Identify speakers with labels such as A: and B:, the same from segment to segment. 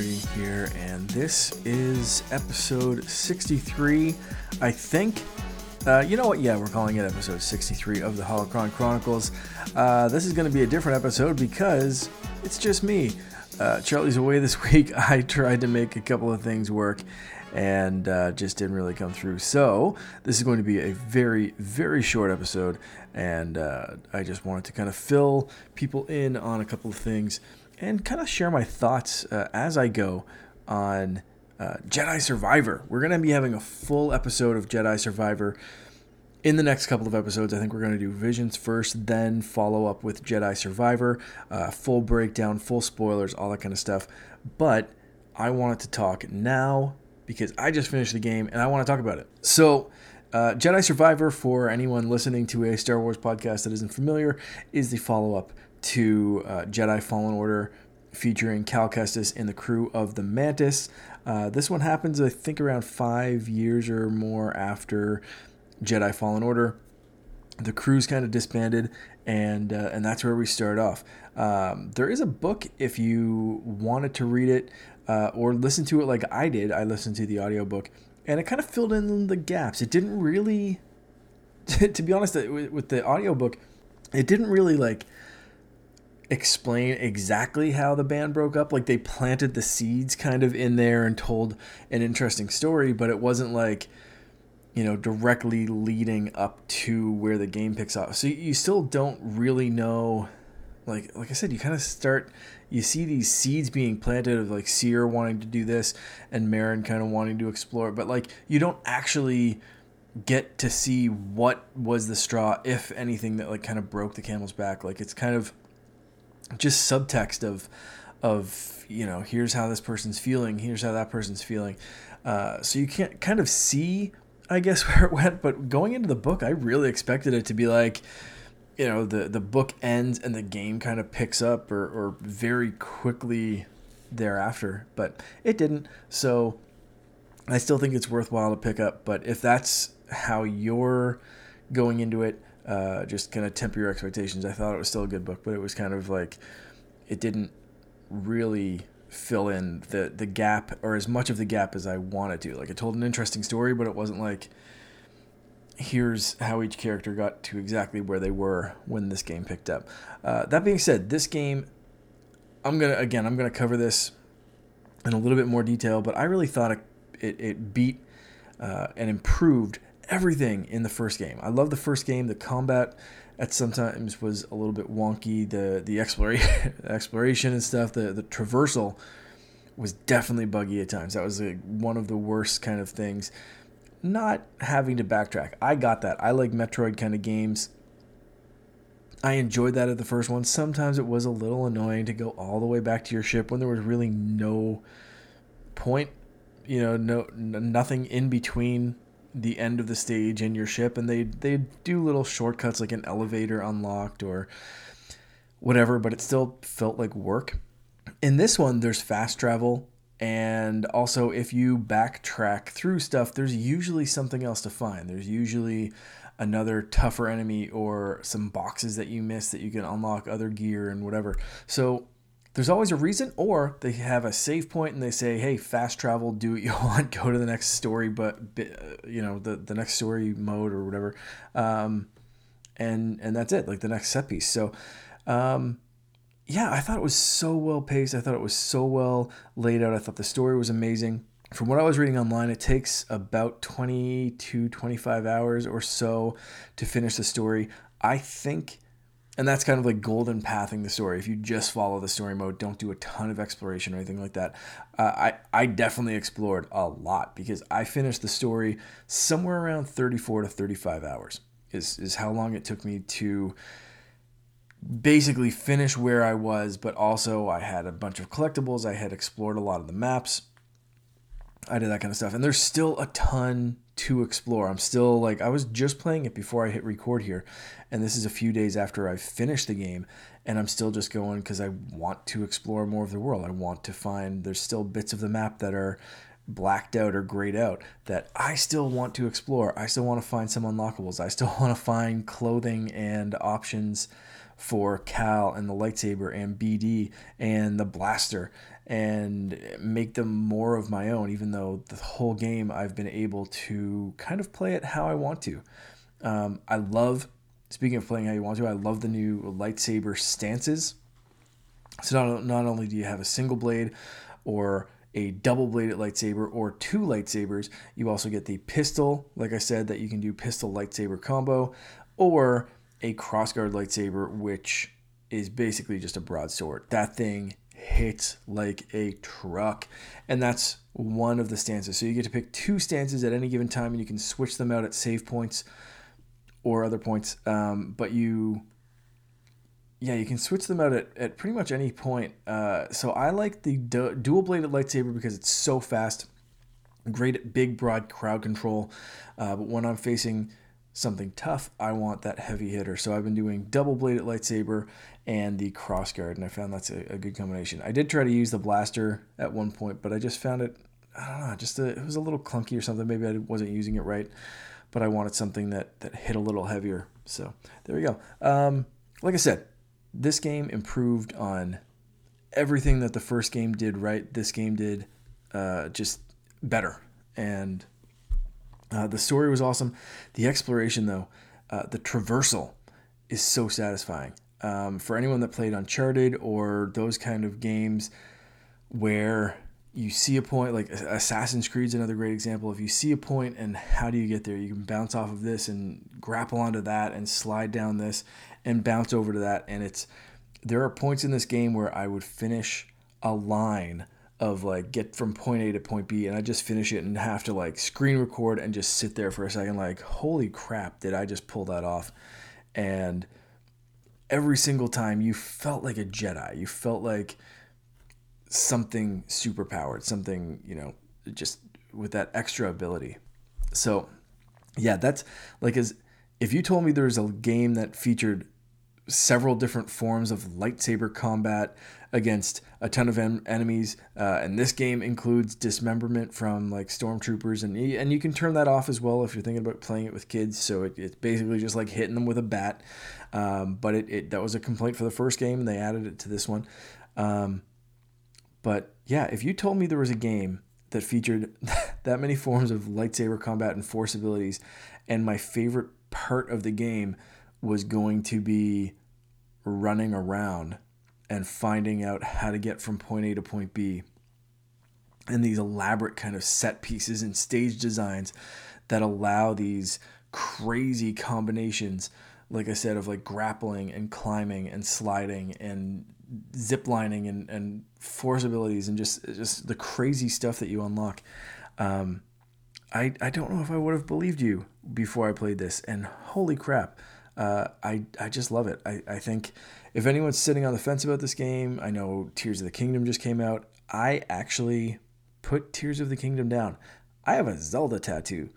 A: here, and this is episode 63, I think. Uh, you know what? Yeah, we're calling it episode 63 of the Holocron Chronicles. Uh, this is going to be a different episode because it's just me. Uh, Charlie's away this week. I tried to make a couple of things work and uh, just didn't really come through. So, this is going to be a very, very short episode, and uh, I just wanted to kind of fill people in on a couple of things and kind of share my thoughts uh, as I go on uh, Jedi Survivor. We're going to be having a full episode of Jedi Survivor in the next couple of episodes. I think we're going to do Visions first, then follow up with Jedi Survivor, uh, full breakdown, full spoilers, all that kind of stuff. But I wanted to talk now because I just finished the game and I want to talk about it. So, uh, Jedi Survivor, for anyone listening to a Star Wars podcast that isn't familiar, is the follow up to uh, Jedi Fallen Order featuring Cal Kestis and the crew of the Mantis. Uh, this one happens, I think, around five years or more after Jedi Fallen Order. The crew's kind of disbanded, and uh, and that's where we start off. Um, there is a book if you wanted to read it uh, or listen to it like I did. I listened to the audiobook, and it kind of filled in the gaps. It didn't really, to be honest, with the audiobook, it didn't really like explain exactly how the band broke up. Like they planted the seeds kind of in there and told an interesting story, but it wasn't like, you know, directly leading up to where the game picks up. So you still don't really know. Like like I said, you kind of start. You see these seeds being planted of like Cere wanting to do this and Merrin kind of wanting to explore, but like you don't actually get to see what was the straw, if anything, that like kind of broke the camel's back. Like it's kind of just subtext of of you know here's how this person's feeling here's how that person's feeling. Uh, so you can't kind of see i guess where it went but going into the book i really expected it to be like you know the the book ends and the game kind of picks up or, or very quickly thereafter but it didn't. So i still think it's worthwhile to pick up but if that's how you're going into it uh, just kind of temper your expectations. I thought it was still a good book, but it was kind of like it didn't really fill in the the gap or as much of the gap as I wanted to. Like it told an interesting story, but it wasn't like here's how each character got to exactly where they were when this game picked up. Uh, that being said, this game, I'm gonna again, I'm gonna cover this in a little bit more detail, but I really thought it it, it beat uh, and improved everything in the first game. I love the first game. The combat at sometimes was a little bit wonky. The the exploration exploration and stuff. The the traversal was definitely buggy at times. That was a, one of the worst kind of things. Not having to backtrack. I got that. I like Metroid kind of games. I enjoyed that at the first one. Sometimes it was a little annoying to go all the way back to your ship when there was really no point, you know, no nothing in between the end of the stage in your ship and they they do little shortcuts like an elevator unlocked or whatever but it still felt like work. In this one there's fast travel and also if you backtrack through stuff there's usually something else to find. There's usually another tougher enemy or some boxes that you miss that you can unlock other gear and whatever. So there's always a reason, or they have a save point and they say, "Hey, fast travel, do what you want, go to the next story, but you know the the next story mode or whatever," um, and and that's it, like the next set piece. So, um, yeah, I thought it was so well paced. I thought it was so well laid out. I thought the story was amazing. From what I was reading online, it takes about 20 to 25 hours or so to finish the story. I think and that's kind of like golden pathing the story. If you just follow the story mode, don't do a ton of exploration or anything like that. Uh, I I definitely explored a lot because I finished the story somewhere around 34 to 35 hours. Is is how long it took me to basically finish where I was, but also I had a bunch of collectibles. I had explored a lot of the maps. I did that kind of stuff, and there's still a ton to explore. I'm still like I was just playing it before I hit record here, and this is a few days after I've finished the game, and I'm still just going because I want to explore more of the world. I want to find there's still bits of the map that are blacked out or grayed out that I still want to explore. I still want to find some unlockables. I still want to find clothing and options for Cal and the lightsaber and BD and the blaster and make them more of my own, even though the whole game I've been able to kind of play it how I want to. Um, I love, speaking of playing how you want to, I love the new lightsaber stances. So not, not only do you have a single blade or a double bladed lightsaber or two lightsabers, you also get the pistol, like I said, that you can do pistol lightsaber combo, or a crossguard lightsaber, which is basically just a broadsword. That thing hits like a truck. And that's one of the stances. So you get to pick two stances at any given time and you can switch them out at save points or other points. Um, but you, yeah, you can switch them out at, at pretty much any point. Uh, so I like the du- dual bladed lightsaber because it's so fast. Great big, broad crowd control. Uh, but when I'm facing something tough, I want that heavy hitter. So I've been doing double bladed lightsaber and the crossguard, and I found that's a, a, good combination. I did try to use the blaster at one point, but I just found it, I don't know, just a, it was a little clunky or something. Maybe I wasn't using it right, but I wanted something that, that hit a little heavier. So there we go. Um, like I said, this game improved on everything that the first game did right. This game did uh, just better. And uh, the story was awesome. The exploration, though, uh, the traversal is so satisfying. Um, for anyone that played Uncharted or those kind of games where you see a point, like Assassin's Creed's another great example. If you see a point and how do you get there? You can bounce off of this and grapple onto that and slide down this and bounce over to that. And it's there are points in this game where I would finish a line of like get from point A to point B and I just finish it and have to like screen record and just sit there for a second like holy crap did I just pull that off? And every single time you felt like a Jedi. You felt like something super powered something you know just with that extra ability. So yeah that's like as if you told me there was a game that featured several different forms of lightsaber combat against a ton of en- enemies. Uh, and this game includes dismemberment from like stormtroopers, and and you can turn that off as well if you're thinking about playing it with kids. So it, it's basically just like hitting them with a bat. Um, but it, it that was a complaint for the first game, and they added it to this one. Um, but yeah, if you told me there was a game that featured that many forms of lightsaber combat and force abilities, and my favorite part of the game was going to be running around and finding out how to get from point A to point B. And these elaborate kind of set pieces and stage designs that allow these crazy combinations, like I said, of like grappling and climbing and sliding and ziplining and, and force abilities and just just the crazy stuff that you unlock. Um, I, I don't know if I would have believed you before I played this. And holy crap, uh, I, I just love it. I, I think if anyone's sitting on the fence about this game, I know Tears of the Kingdom just came out. I actually put Tears of the Kingdom down. I have a Zelda tattoo.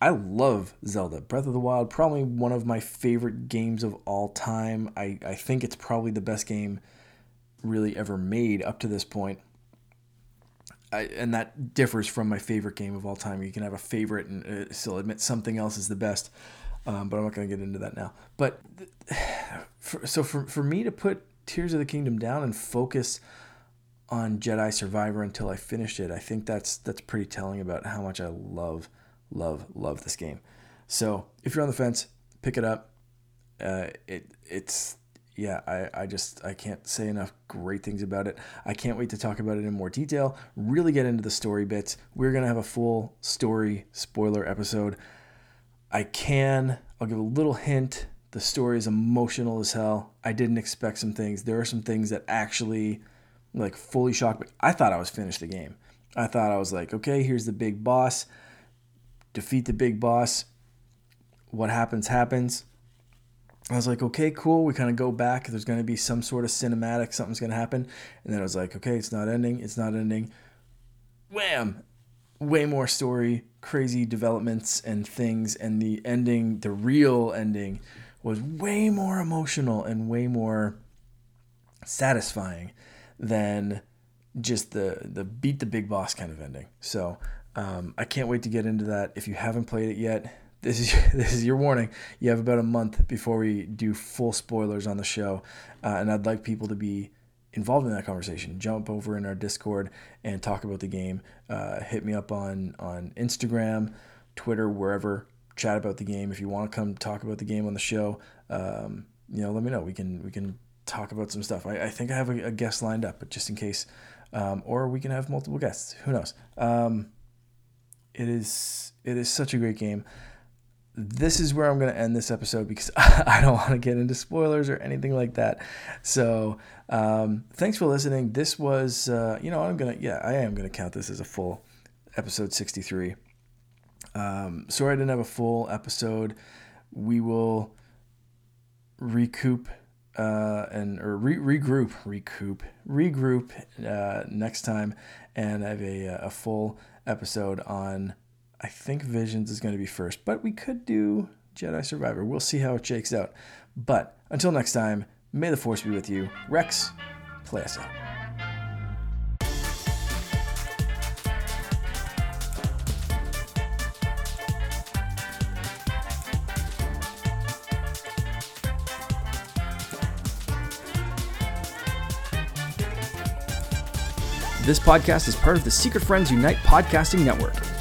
A: I love Zelda. Breath of the Wild, probably one of my favorite games of all time. I, I think it's probably the best game really ever made up to this point. I, and that differs from my favorite game of all time. You can have a favorite and uh, still admit something else is the best. Um, but I'm not going to get into that now. But for, so for, for me to put Tears of the Kingdom down and focus on Jedi Survivor until I finished it, I think that's that's pretty telling about how much I love, love, love this game. So if you're on the fence, pick it up. Uh, it it's yeah, I, I just I can't say enough great things about it. I can't wait to talk about it in more detail. Really get into the story bits. We're gonna have a full story spoiler episode. I can, I'll give a little hint. The story is emotional as hell. I didn't expect some things. There are some things that actually like fully shocked me. I thought I was finished the game. I thought I was like, okay, here's the big boss. Defeat the big boss. What happens, happens. I was like, okay, cool. We kind of go back. There's going to be some sort of cinematic, something's going to happen. And then I was like, okay, it's not ending. It's not ending. Wham! Way more story, crazy developments and things, and the ending, the real ending, was way more emotional and way more satisfying than just the the beat the big boss kind of ending. So um, I can't wait to get into that. If you haven't played it yet, this is this is your warning. You have about a month before we do full spoilers on the show, uh, and I'd like people to be involved in that conversation. Jump over in our Discord and talk about the game. Uh, hit me up on on Instagram, Twitter, wherever. Chat about the game. If you want to come talk about the game on the show, um, you know, let me know. We can we can talk about some stuff. I, I think I have a, a guest lined up, but just in case, um, or we can have multiple guests. Who knows? Um, it is it is such a great game. This is where I'm going to end this episode because I don't want to get into spoilers or anything like that. So um, thanks for listening. This was uh, you know I'm gonna yeah I am gonna count this as a full episode 63. Um, sorry I didn't have a full episode. We will recoup uh, and or re- regroup, recoup, regroup uh, next time, and have a, a full episode on. I think Visions is going to be first, but we could do Jedi Survivor. We'll see how it shakes out. But until next time, may the Force be with you. Rex, play us out. This podcast is part of the Secret Friends Unite podcasting network.